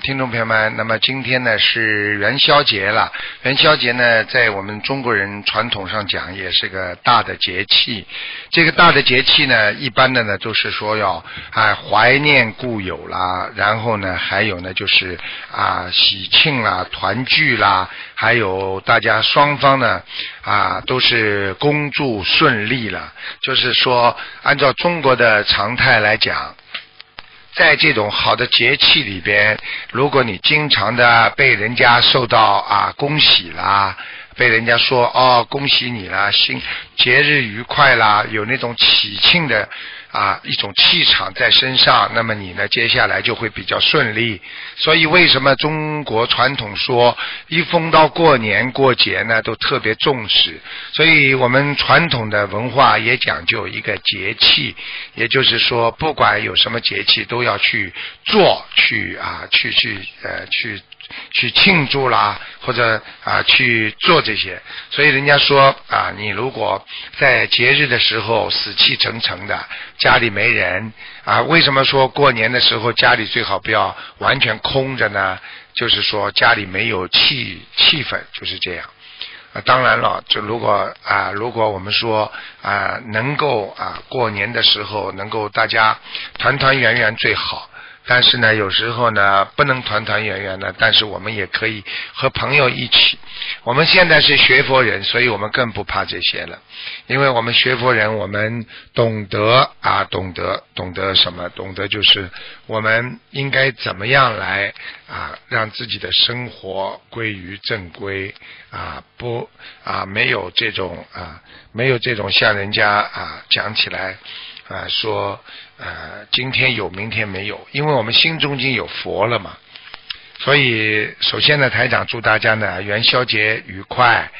听众朋友们，那么今天呢是元宵节了。元宵节呢，在我们中国人传统上讲，也是个大的节气。这个大的节气呢，一般的呢都是说要啊怀念故友啦，然后呢还有呢就是啊喜庆啦、团聚啦，还有大家双方呢啊都是恭祝顺利了。就是说，按照中国的常态来讲。在这种好的节气里边，如果你经常的被人家受到啊恭喜啦，被人家说哦恭喜你啦，新节日愉快啦，有那种喜庆的。啊，一种气场在身上，那么你呢，接下来就会比较顺利。所以为什么中国传统说一逢到过年过节呢，都特别重视？所以我们传统的文化也讲究一个节气，也就是说，不管有什么节气，都要去做，去啊，去去呃，去。去庆祝啦，或者啊去做这些，所以人家说啊，你如果在节日的时候死气沉沉的，家里没人啊，为什么说过年的时候家里最好不要完全空着呢？就是说家里没有气气氛，就是这样。啊，当然了，就如果啊，如果我们说啊，能够啊过年的时候能够大家团团圆圆最好。但是呢，有时候呢不能团团圆圆的，但是我们也可以和朋友一起。我们现在是学佛人，所以我们更不怕这些了，因为我们学佛人，我们懂得啊，懂得懂得什么？懂得就是我们应该怎么样来啊，让自己的生活归于正规啊，不啊，没有这种啊，没有这种像人家啊讲起来。啊，说呃，今天有，明天没有，因为我们心中已经有佛了嘛。所以，首先呢，台长祝大家呢元宵节愉快